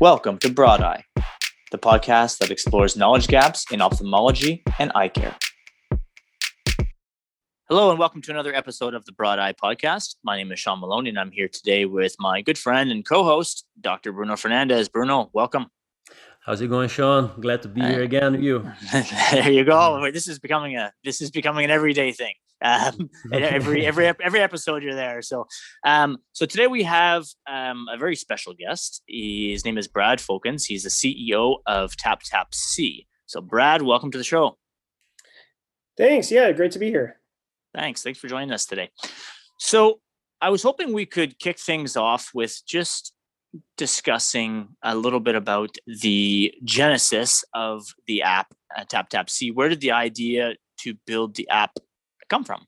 Welcome to Broad Eye, the podcast that explores knowledge gaps in ophthalmology and eye care. Hello, and welcome to another episode of the Broad Eye Podcast. My name is Sean Maloney, and I'm here today with my good friend and co host, Dr. Bruno Fernandez. Bruno, welcome. How's it going, Sean? Glad to be here again with you. there you go. This is becoming a this is becoming an everyday thing. Um, every every every episode you're there. So, um, so today we have um, a very special guest. His name is Brad Folkens. He's the CEO of TapTapSee. So, Brad, welcome to the show. Thanks. Yeah, great to be here. Thanks. Thanks for joining us today. So, I was hoping we could kick things off with just discussing a little bit about the genesis of the app uh, Tap Tap See. Where did the idea to build the app come from?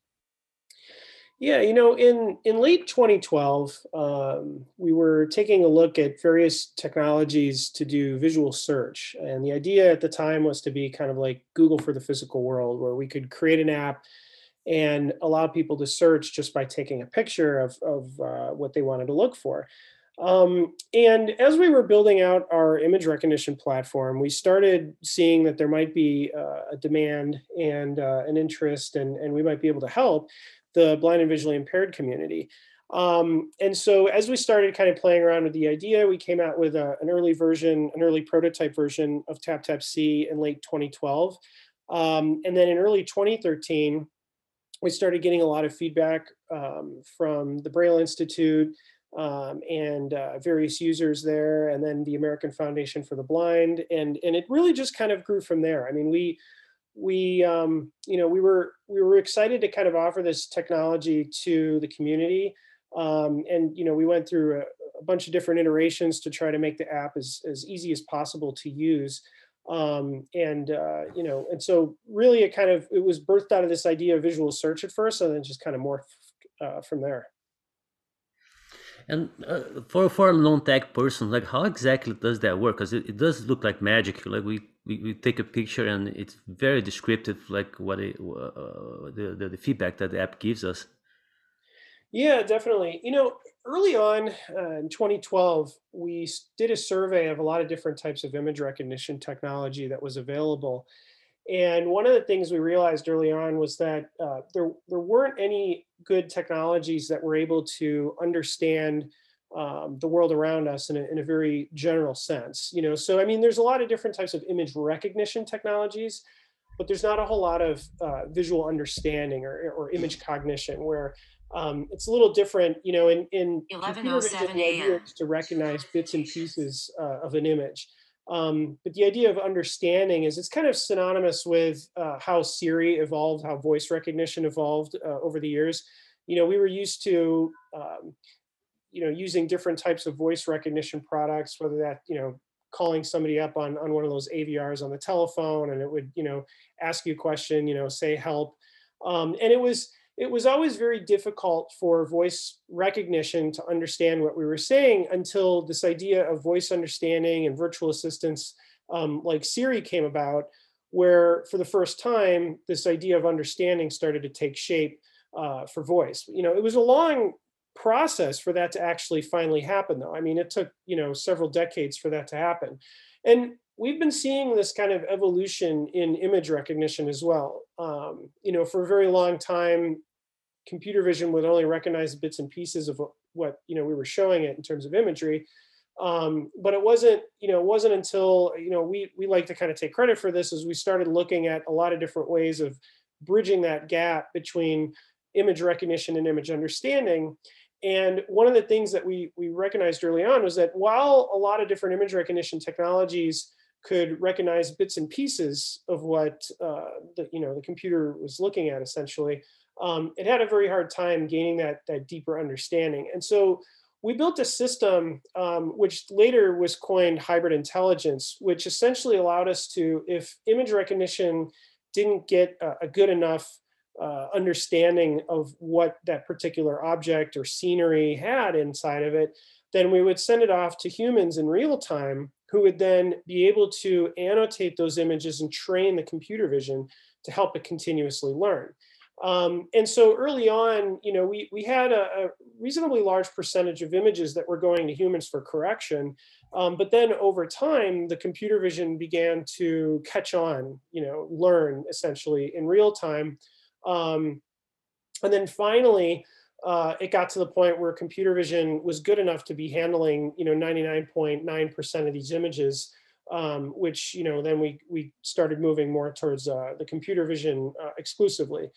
Yeah, you know, in in late 2012, um, we were taking a look at various technologies to do visual search, and the idea at the time was to be kind of like Google for the physical world, where we could create an app and allow people to search just by taking a picture of of uh, what they wanted to look for. Um, and as we were building out our image recognition platform, we started seeing that there might be uh, a demand and uh, an interest, and, and we might be able to help the blind and visually impaired community. Um, and so, as we started kind of playing around with the idea, we came out with a, an early version, an early prototype version of Tap See in late 2012. Um, and then in early 2013, we started getting a lot of feedback um, from the Braille Institute, um, and uh, various users there, and then the American Foundation for the Blind, and and it really just kind of grew from there. I mean, we we um, you know we were we were excited to kind of offer this technology to the community, um, and you know we went through a, a, bunch of different iterations to try to make the app as as easy as possible to use. Um, and uh, you know, and so really, it kind of it was birthed out of this idea of visual search at first, and then just kind of morphed uh, from there. And uh, for for a non-tech person, like how exactly does that work? Because it, it does look like magic. Like we, we, we take a picture and it's very descriptive, like what it, uh, the, the, the feedback that the app gives us. Yeah, definitely. You know, early on uh, in 2012, we did a survey of a lot of different types of image recognition technology that was available. And one of the things we realized early on was that uh, there, there weren't any good technologies that were able to understand um, the world around us in a, in a very general sense. You know, so I mean, there's a lot of different types of image recognition technologies, but there's not a whole lot of uh, visual understanding or, or image cognition where um, it's a little different, you know, in, in 1107 a.m. to recognize bits and pieces uh, of an image. Um, but the idea of understanding is it's kind of synonymous with uh, how Siri evolved, how voice recognition evolved uh, over the years. You know, we were used to, um, you know, using different types of voice recognition products, whether that, you know, calling somebody up on, on one of those IVRs on the telephone and it would, you know, ask you a question, you know, say help. Um, and it was, it was always very difficult for voice recognition to understand what we were saying until this idea of voice understanding and virtual assistants um, like Siri came about, where for the first time, this idea of understanding started to take shape uh, for voice. You know, it was a long process for that to actually finally happen, though. I mean, it took, you know, several decades for that to happen. And we've been seeing this kind of evolution in image recognition as well. Um, you know, for a very long time, computer vision would only recognize bits and pieces of what, you know we were showing it in terms of imagery. Um, but it wasn't, you know, it wasn't until you know we we like to kind of take credit for this as we started looking at a lot of different ways of bridging that gap between image recognition and image understanding. And one of the things that we we recognized early on was that while a lot of different image recognition technologies could recognize bits and pieces of what uh, the you know the computer was looking at essentially um, it had a very hard time gaining that that deeper understanding. And so we built a system um, which later was coined hybrid intelligence which essentially allowed us to if image recognition didn't get a, a good enough uh, understanding of what that particular object or scenery had inside of it then we would send it off to humans in real time who would then be able to annotate those images and train the computer vision to help it continuously learn. Um, and so early on, you know, we, we had a, a, reasonably large percentage of images that were going to humans for correction. Um, but then over time, the computer vision began to catch on, you know, learn essentially in real time. Um, and then finally, uh, it got to the point where computer vision was good enough to be handling, you know, 99.9% of these images um, which you know then we we started moving more towards uh, the computer vision uh, exclusively.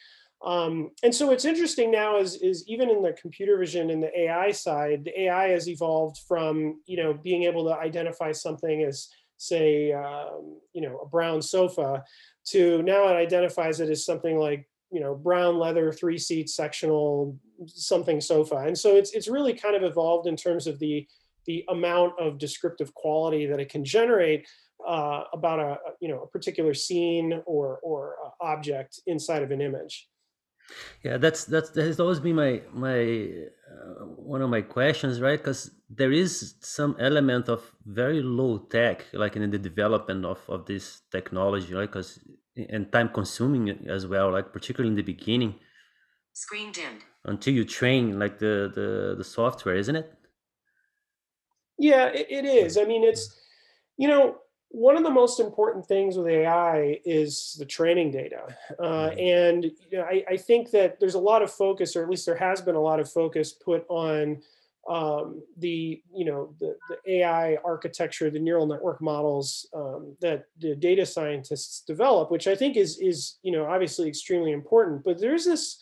Um, and so what's interesting now is is even in the computer vision and the AI side, the AI has evolved from you know being able to identify something as say um, you know a brown sofa to now it identifies it as something like you know brown leather three seat sectional something sofa and so it's it's really kind of evolved in terms of the the amount of descriptive quality that it can generate uh, about a you know a particular scene or or uh, object inside of an image. Yeah, that's that's that has always been my my uh, one of my questions, right? Because there is some element of very low tech, like in the development of of this technology, right? Because and time consuming as well, like particularly in the beginning. Screen dimmed. Until you train like the the the software, isn't it? Yeah, it, it is. I mean, it's, you know, one of the most important things with AI is the training data. Uh, mm-hmm. and you know, I, I, think that there's a lot of focus, or at least there has been a lot of focus put on um, the, you know, the, the AI architecture, the neural network models um, that the data scientists develop, which I think is, is, you know, obviously extremely important. But there's this,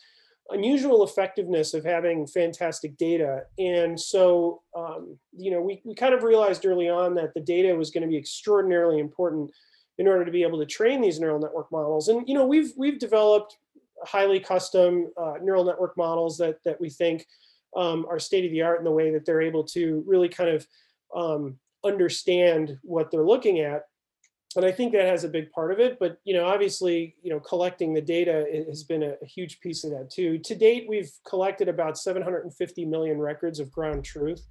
unusual effectiveness of having fantastic data. And so, um, you know, we, we kind of realized early on that the data was going to be extraordinarily important in order to be able to train these neural network models. And, you know, we've, we've developed highly custom uh, neural network models that, that we think um, are state of the art in the way that they're able to really kind of um, understand what they're looking at and I think that has a big part of it. But you know, obviously, you know, collecting the data has been a, a, huge piece of that too. To date, we've collected about 750 million records of ground truth.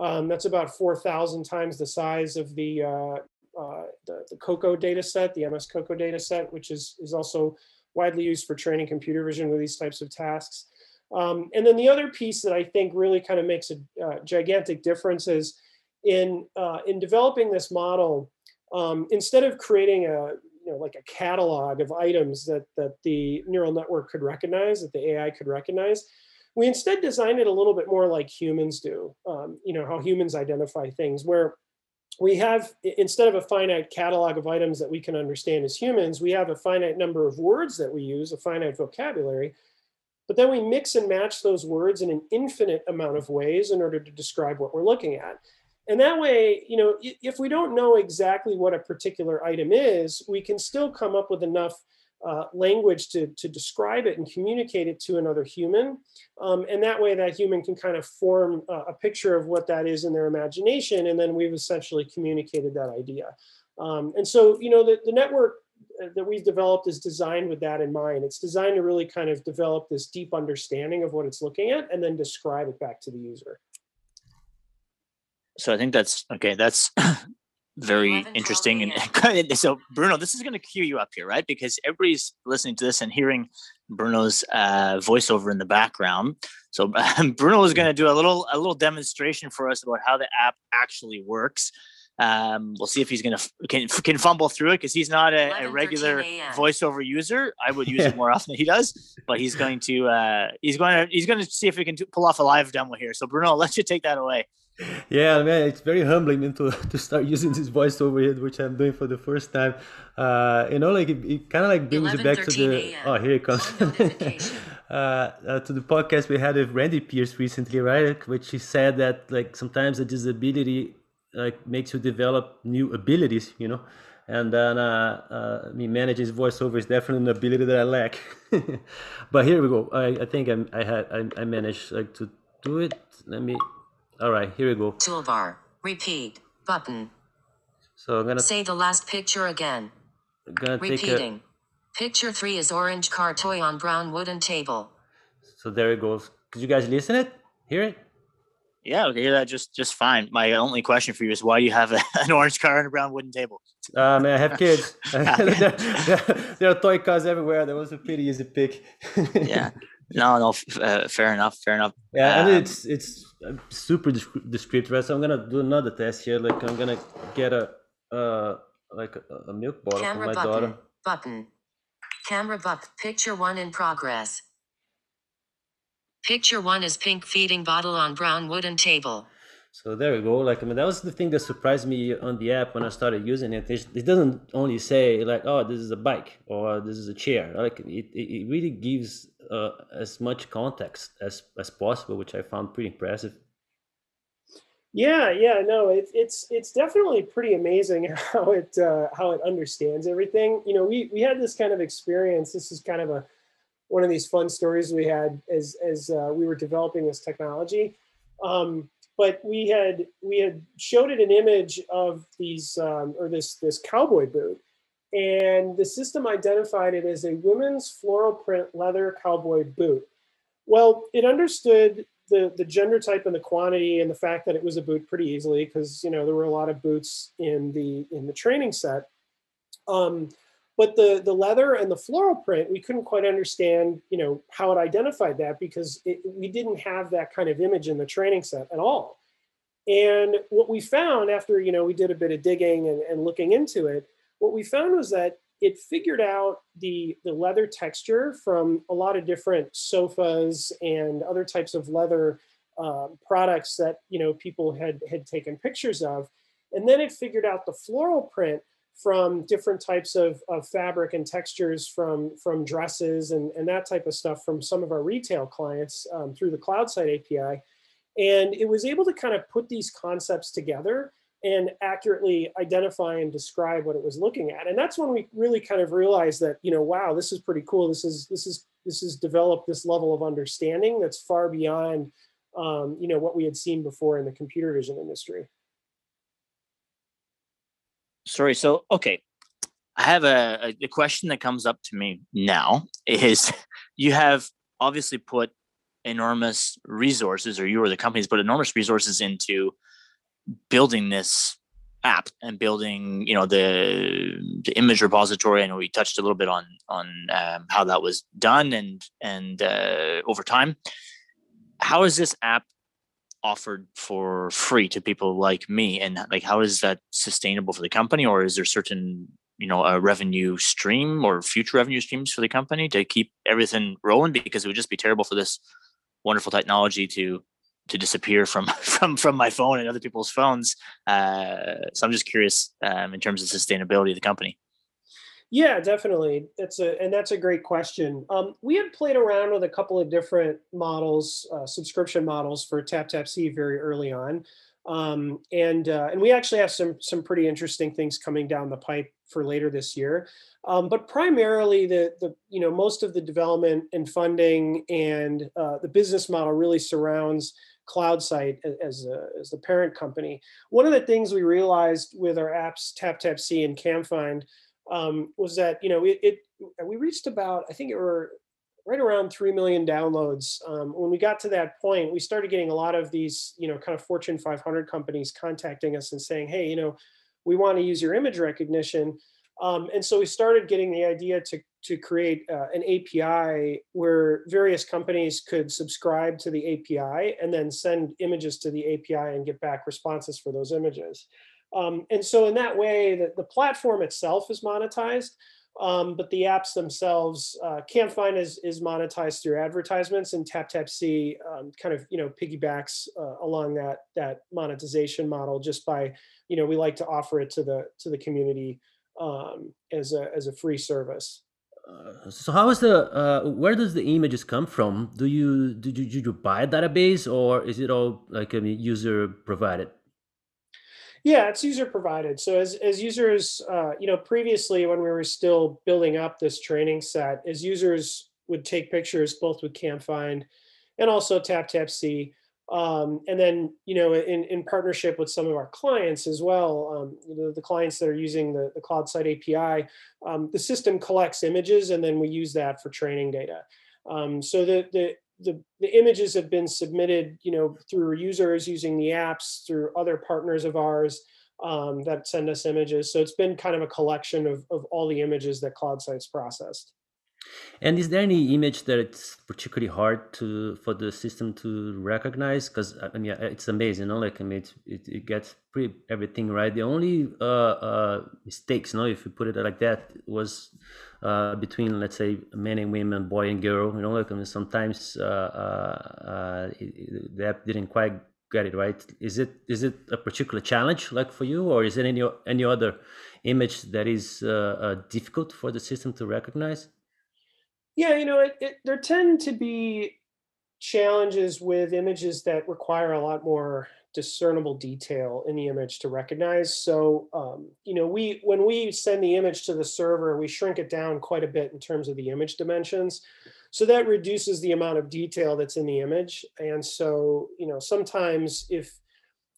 Um, that's about 4,000 times the size of the, uh, uh, the the COCO data set, the MS COCO data set, which is is also widely used for training computer vision with these types of tasks. Um, and then the other piece that I think really kind of makes a uh, gigantic difference is in uh, in developing this model um, instead of creating a you know like a catalog of items that that the neural network could recognize that the ai could recognize we instead designed it a little bit more like humans do. Um, you know how humans identify things where we have instead of a finite catalog of items that we can understand as humans we have a finite number of words that we use a finite vocabulary but then we mix and match those words in an infinite amount of ways in order to describe what we're looking at and that way, you know, if we don't know exactly what a particular item is, we can still come up with enough uh, language to, to describe it and communicate it to another human. Um, and that way that human can kind of form a, a, picture of what that is in their imagination. And then we've essentially communicated that idea. Um, and so, you know, the, the network uh, that we've developed is designed with that in mind. It's designed to really kind of develop this deep understanding of what it's looking at and then describe it back to the user so I think that's okay. That's very interesting. And so, Bruno, this is going to cue you up here, right? Because everybody's listening to this and hearing Bruno's uh, voiceover in the background. So, um, Bruno is going to do a little a little demonstration for us about how the app actually works. Um, we'll see if he's gonna can can fumble through it because he's not a, a regular voiceover user. I would use it more often than he does, but he's going to uh, he's going to he's going to see if he can do, pull off a live demo here. So Bruno, I'll let you take that away. Yeah, man, it's very humbling to to start using this voiceover here, which I'm doing for the first time. Uh, you know, like it, it kind of like brings you back to the oh here it comes uh, uh, to the podcast we had with Randy Pierce recently, right? Which he said that like sometimes a disability like makes you develop new abilities, you know. And then uh, uh, me managing voiceover is definitely an ability that I lack. but here we go. I, I think I'm, I had I, I managed like to do it. Let me. All right, here we go. Toolbar. Repeat button. So I'm gonna say the last picture again. I'm gonna Repeating. A, picture three is orange car toy on brown wooden table. So there it goes. Could you guys listen it? Hear it? Yeah, okay, hear that just just fine. My only question for you is why do you have a, an orange car and a brown wooden table? Uh, man, I have kids. there, there, there, are toy cars everywhere. That was a pretty easy pick. yeah, no, no, uh, fair enough, fair enough. Yeah, um, and it's it's uh, super descriptive. Right? So I'm gonna do another test here. Like I'm gonna get a uh like a, a milk bottle for my button, daughter. Button. Camera button. Picture one in progress. Picture one is pink feeding bottle on brown wooden table. So there we go. Like I mean, that was the thing that surprised me on the app when I started using it. It doesn't only say like, "Oh, this is a bike" or "This is a chair." Like it, it really gives uh, as much context as as possible, which I found pretty impressive. Yeah, yeah, no, it's it's it's definitely pretty amazing how it uh, how it understands everything. You know, we we had this kind of experience. This is kind of a one of these fun stories we had as as uh, we were developing this technology. Um, but we had we had showed it an image of these um, or this this cowboy boot, and the system identified it as a women's floral print leather cowboy boot. Well, it understood the the gender type and the quantity and the fact that it was a boot pretty easily because you know there were a lot of boots in the in the training set. Um, but the the leather and the floral print we couldn't quite understand you know how it identified that because it, we didn't have that kind of image in the training set at all and what we found after you know we did a bit of digging and, and looking into it what we found was that it figured out the the leather texture from a lot of different sofas and other types of leather uh, products that you know people had had taken pictures of and then it figured out the floral print from different types of, of fabric and textures from, from dresses and, and that type of stuff from some of our retail clients um, through the CloudSight API. And it was able to kind of put these concepts together and accurately identify and describe what it was looking at. And that's when we really kind of realized that, you know, wow, this is pretty cool. This is this is this has developed this level of understanding that's far beyond um, you know what we had seen before in the computer vision industry sorry. So, okay, I have a, a, question that comes up to me now is you have obviously put enormous resources, or you or the companies put enormous resources into building this app and building, you know, the the image repository. and we touched a little bit on on um, how that was done and and uh, over time. How is this app offered for free to people like me and like how is that sustainable for the company or is there certain you know a revenue stream or future revenue streams for the company to keep everything rolling because it would just be terrible for this wonderful technology to to disappear from from from my phone and other people's phones uh, so i'm just curious um, in terms of sustainability of the company yeah, definitely. It's a and that's a great question. Um, we had played around with a couple of different models, uh, subscription models for TapTapSee very early on, um, and uh, and we actually have some some pretty interesting things coming down the pipe for later this year. Um, but primarily, the the you know most of the development and funding and uh, the business model really surrounds CloudSight as a, as the parent company. One of the things we realized with our apps TapTapSee and CamFind um, was that you know it, it, we reached about I think it were right around three million downloads. Um, when we got to that point, we started getting a lot of these you know kind of Fortune 500 companies contacting us and saying, hey, you know, we want to use your image recognition. Um, and so we started getting the idea to to create uh, an API where various companies could subscribe to the API and then send images to the API and get back responses for those images. Um, and so in that way, the, the platform itself is monetized, um, but the apps themselves, uh, CamFind is, is monetized through advertisements and TapTapSee um, kind of, you know, piggybacks uh, along that, that monetization model just by, you know, we like to offer it to the, to the community um, as a, as a free service. Uh, so how is the uh, where does the images come from? Do you do you, do you buy a database or is it all like a user provided? Yeah, it's user provided. So as, as users, uh, you know, previously when we were still building up this training set, as users would take pictures both with CamFind and also TapTapSee, um, and then, you know, in, in partnership with some of our clients as well, um, the, the, clients that are using the, the CloudSight API, um, the system collects images and then we use that for training data. Um, so the, the the, the images have been submitted, you know, through users using the apps, through other partners of ours um, that send us images. So it's been kind of a collection of, of all the images that CloudSight's processed. And is there any image that it's particularly hard to for the system to recognize? Because I mean, it's amazing, you know. Like I mean, it, it, it gets pretty everything right. The only uh, uh, mistakes, you know, if you put it like that, was uh, between let's say men and women, boy and girl. You know, like I mean, sometimes uh, uh, uh, the app didn't quite get it right. Is it is it a particular challenge like for you, or is it any any other image that is difficult for the system to recognize? Yeah, you know, it, it, there tend to be challenges with images that require a lot more discernible detail in the image to recognize. So, um, you know, we when we send the image to the server, we shrink it down quite a bit in terms of the image dimensions. So that reduces the amount of detail that's in the image. And so, you know, sometimes if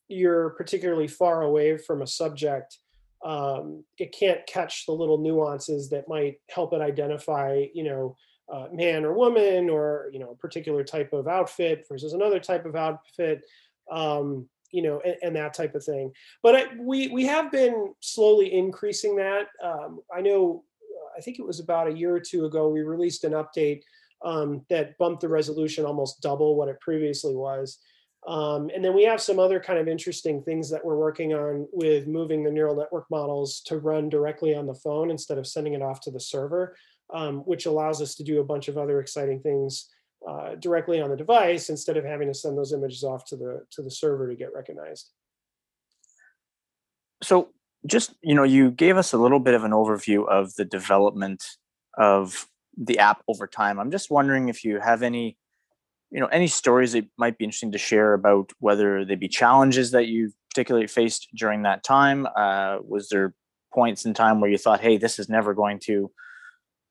you're particularly far away from a subject, um, it can't catch the little nuances that might help it identify, you know, uh, man or woman or you know a particular type of outfit versus another type of outfit um, you know and, and, that type of thing. But I, we we have been slowly increasing that. Um, i know uh, i think it was about a year or two ago we released an update um, that bumped the resolution almost double what it previously was. Um, and then we have some other kind of interesting things that we're working on with moving the neural network models to run directly on the phone instead of sending it off to the server um, which allows us to do a bunch of other exciting things uh, directly on the device instead of having to send those images off to the to the server to get recognized. So just you know, you gave us a little bit of an overview of the development of the app over time. I'm just wondering if you have any you know any stories that might be interesting to share about whether they be challenges that you particularly faced during that time uh, was there points in time where you thought hey this is never going to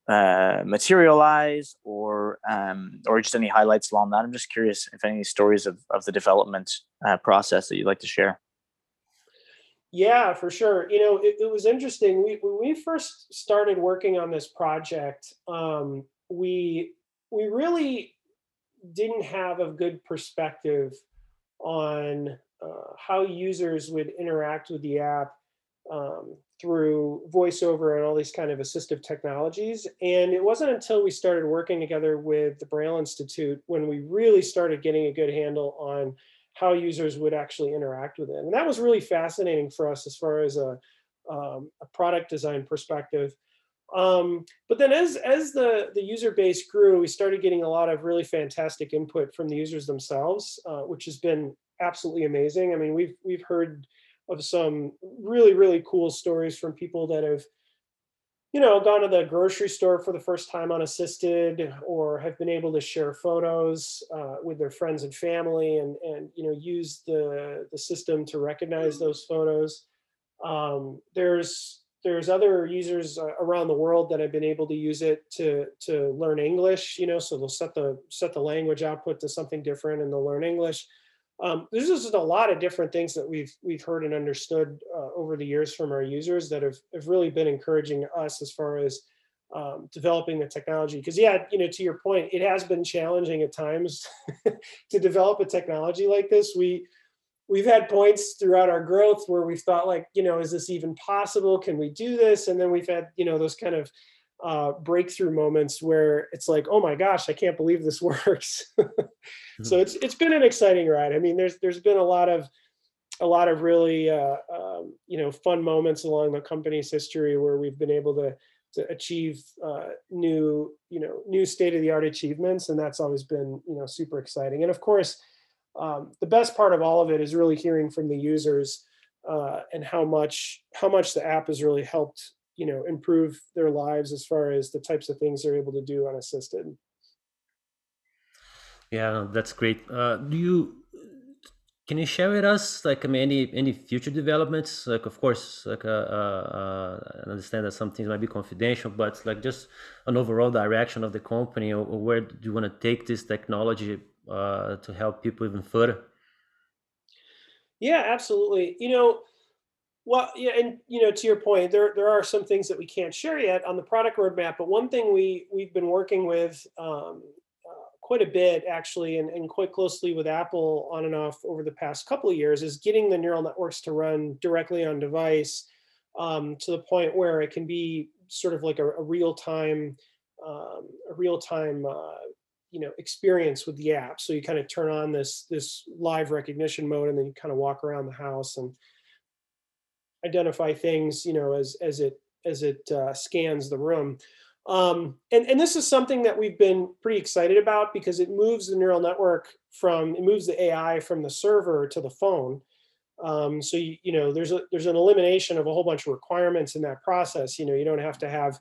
uh, materialize or um, or just any highlights along that? I'm just curious if any stories of, of the development uh, process that you'd like to share. Yeah for sure. You know it, it was interesting. We, when we first started working on this project um, we we really didn't have a good perspective on uh, how users would interact with the app um, through voiceover and all these kind of assistive technologies. And it wasn't until we started working together with the Braille Institute when we really started getting a good handle on how users would actually interact with it. And that was really fascinating for us as far as a, um, a product design perspective. Um, but then as, as the, the user base grew, we started getting a lot of really fantastic input from the users themselves, uh, which has been absolutely amazing. I mean, we've, we've heard of some really really cool stories from people that have you know gone to the grocery store for the first time unassisted or have been able to share photos uh, with their friends and family and and you know use the the system to recognize mm. those photos um, there's there's other users uh, around the world that have been able to use it to to learn english you know so they'll set the set the language output to something different and they'll learn english um, there's just a lot of different things that we've we've heard and understood uh, over the years from our users that have, have really been encouraging us as far as um, developing the technology. Because yeah, you know, to your point, it has been challenging at times to develop a technology like this. We we've had points throughout our growth where we've thought like, you know, is this even possible? Can we do this? And then we've had you know those kind of uh, breakthrough moments where it's like, oh my gosh, I can't believe this works. mm-hmm. So it's it's been an exciting ride. I mean, there's there's been a lot of a lot of really uh, um, you know fun moments along the company's history where we've been able to to achieve uh, new you know new state of the art achievements, and that's always been you know super exciting. And of course, um, the best part of all of it is really hearing from the users uh, and how much how much the app has really helped you know improve their lives as far as the types of things they're able to do unassisted. Yeah that's great. Uh, do you can you share with us like any any future developments? Like of course like uh, uh, uh, i understand that some things might be confidential but like just an overall direction of the company or, or where do you want to take this technology uh, to help people even further? Yeah absolutely. You know well, yeah, and you know, to your point, there there are some things that we can't share yet on the product roadmap. But one thing we we've been working with um, uh, quite a bit actually, and, and quite closely with Apple on and off over the past couple of years, is getting the neural networks to run directly on device um, to the point where it can be sort of like a, a real time, um, a real time, uh, you know, experience with the app. So you kind of turn on this this live recognition mode, and then you kind of walk around the house and identify things, you know, as as it as it uh, scans the room. Um, and, and this is something that we've been pretty excited about because it moves the neural network from, it moves the AI from the server to the phone. Um, so, you, you know, there's a, there's an elimination of a whole bunch of requirements in that process. You know, you don't have to have,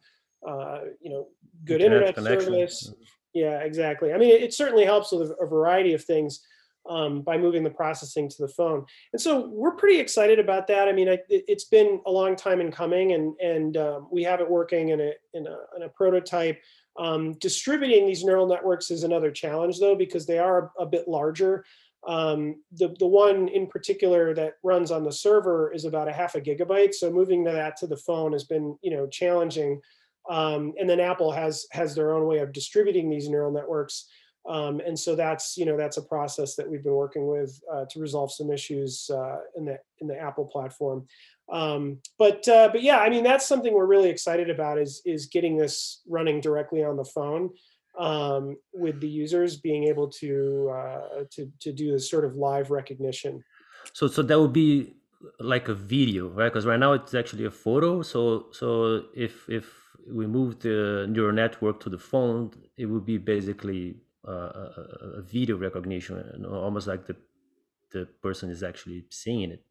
uh, you know, good internet, internet service. Yeah, exactly. I mean, it, it certainly helps with a, a variety of things um, by moving the processing to the phone. And so we're pretty excited about that. I mean, I, it, has been a long time in coming, and and um, we have it working in a in a, in a prototype. Um, distributing these neural networks is another challenge, though, because they are a, a bit larger. Um, the the one in particular that runs on the server is about a half a gigabyte. So moving that to the phone has been you know challenging. Um, and then Apple has has their own way of distributing these neural networks. Um, and so that's you know that's a process that we've been working with uh, to resolve some issues uh, in the in the Apple platform. Um, but uh, but yeah, I mean that's something we're really excited about is is getting this running directly on the phone um, with the users being able to uh, to to do this sort of live recognition. So so that would be like a video, right? Because right now it's actually a photo. So so if if we move the neural network to the phone, it would be basically a, a, video recognition, almost like the the person is actually seeing it.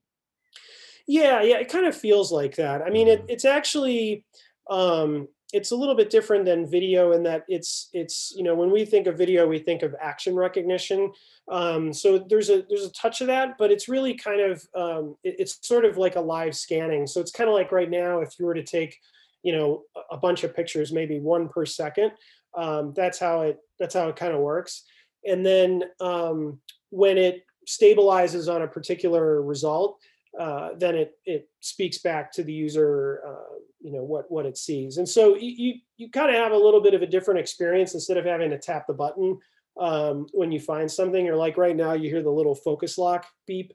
Yeah, yeah, it kind of feels like that. I mean, mm-hmm. it, it's actually um, it's a little bit different than video in that it's it's you know when we think of video, we think of action recognition. Um, so there's a there's a touch of that, but it's really kind of um, it, it's sort of like a live scanning. So it's kind of like right now, if you were to take you know a bunch of pictures, maybe one per second. Um, that's how it that's how it kind of works. And then um, when it stabilizes on a particular result, uh, then it it speaks back to the user, uh, you know what what it sees. And so you you, you kind of have a little bit of a different experience instead of having to tap the button um, when you find something. Or like right now, you hear the little focus lock beep.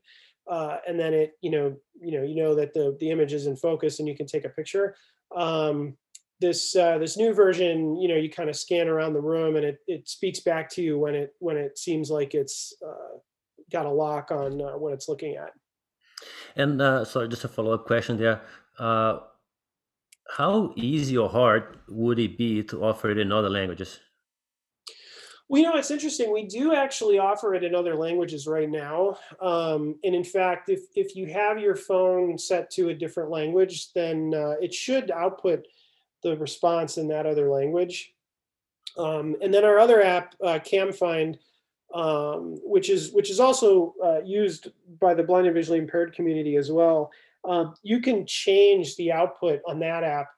Uh, and then it, you know, you know, you know that the the image is in focus, and you can take a picture. Um, this uh, this new version, you know, you kind of scan around the room and it it speaks back to you when it when it seems like it's uh, got a lock on uh, what it's looking at. And uh, sorry, just a follow up question there. Uh, how easy or hard would it be to offer it in other languages? Well, you know, it's interesting. We do actually offer it in other languages right now. Um, and in fact, if, if you have your phone set to a different language, then uh, it should output the response in that other language. Um, and then our other app, uh, CamFind, um, which is which is also uh, used by the blind and visually impaired community as well. Um, you can change the output on that app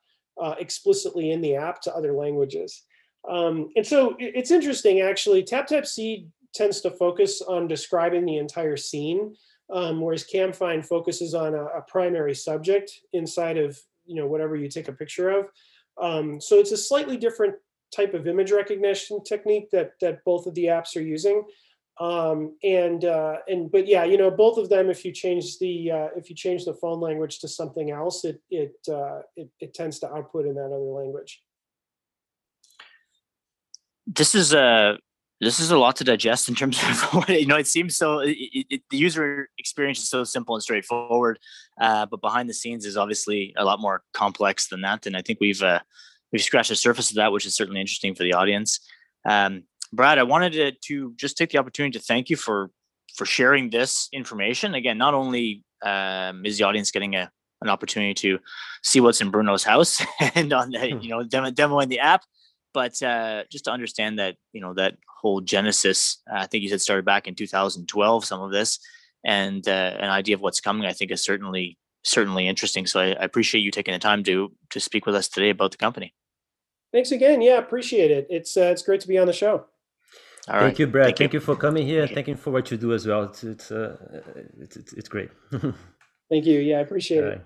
uh, explicitly in the app to other languages. Um, and so it's interesting actually. TapTapSee tends to focus on describing the entire scene, um, whereas CamFind focuses on a, a primary subject inside of you know whatever you take a picture of. Um, so it's a slightly different type of image recognition technique that that both of the apps are using. Um, and uh, and but yeah, you know, both of them. If you change the uh, if you change the phone language to something else, it it, uh, it it tends to output in that other language. This is a this is a lot to digest in terms of what you know. It seems so. It, it, the user experience is so simple and straightforward, uh, but behind the scenes is obviously a lot more complex than that. And I think we've uh, we've scratched the surface of that, which is certainly interesting for the audience. Um, Brad, I wanted to, to, just take the opportunity to thank you for for sharing this information. Again, not only um, is the audience getting a, an opportunity to see what's in Bruno's house and on the, hmm. you know demo, demoing the app, but uh, just to understand that you know that whole genesis uh, i think you said started back in 2012 some of this and uh, an idea of what's coming i think is certainly certainly interesting so I, I, appreciate you taking the time to to speak with us today about the company thanks again yeah appreciate it it's uh, it's great to be on the show all Thank you, Brad. Thank, Thank you. you. for coming here. Thank, Thank you for what you do as well. It's it's uh, it's, it's, it's great. Thank you. Yeah, I appreciate it.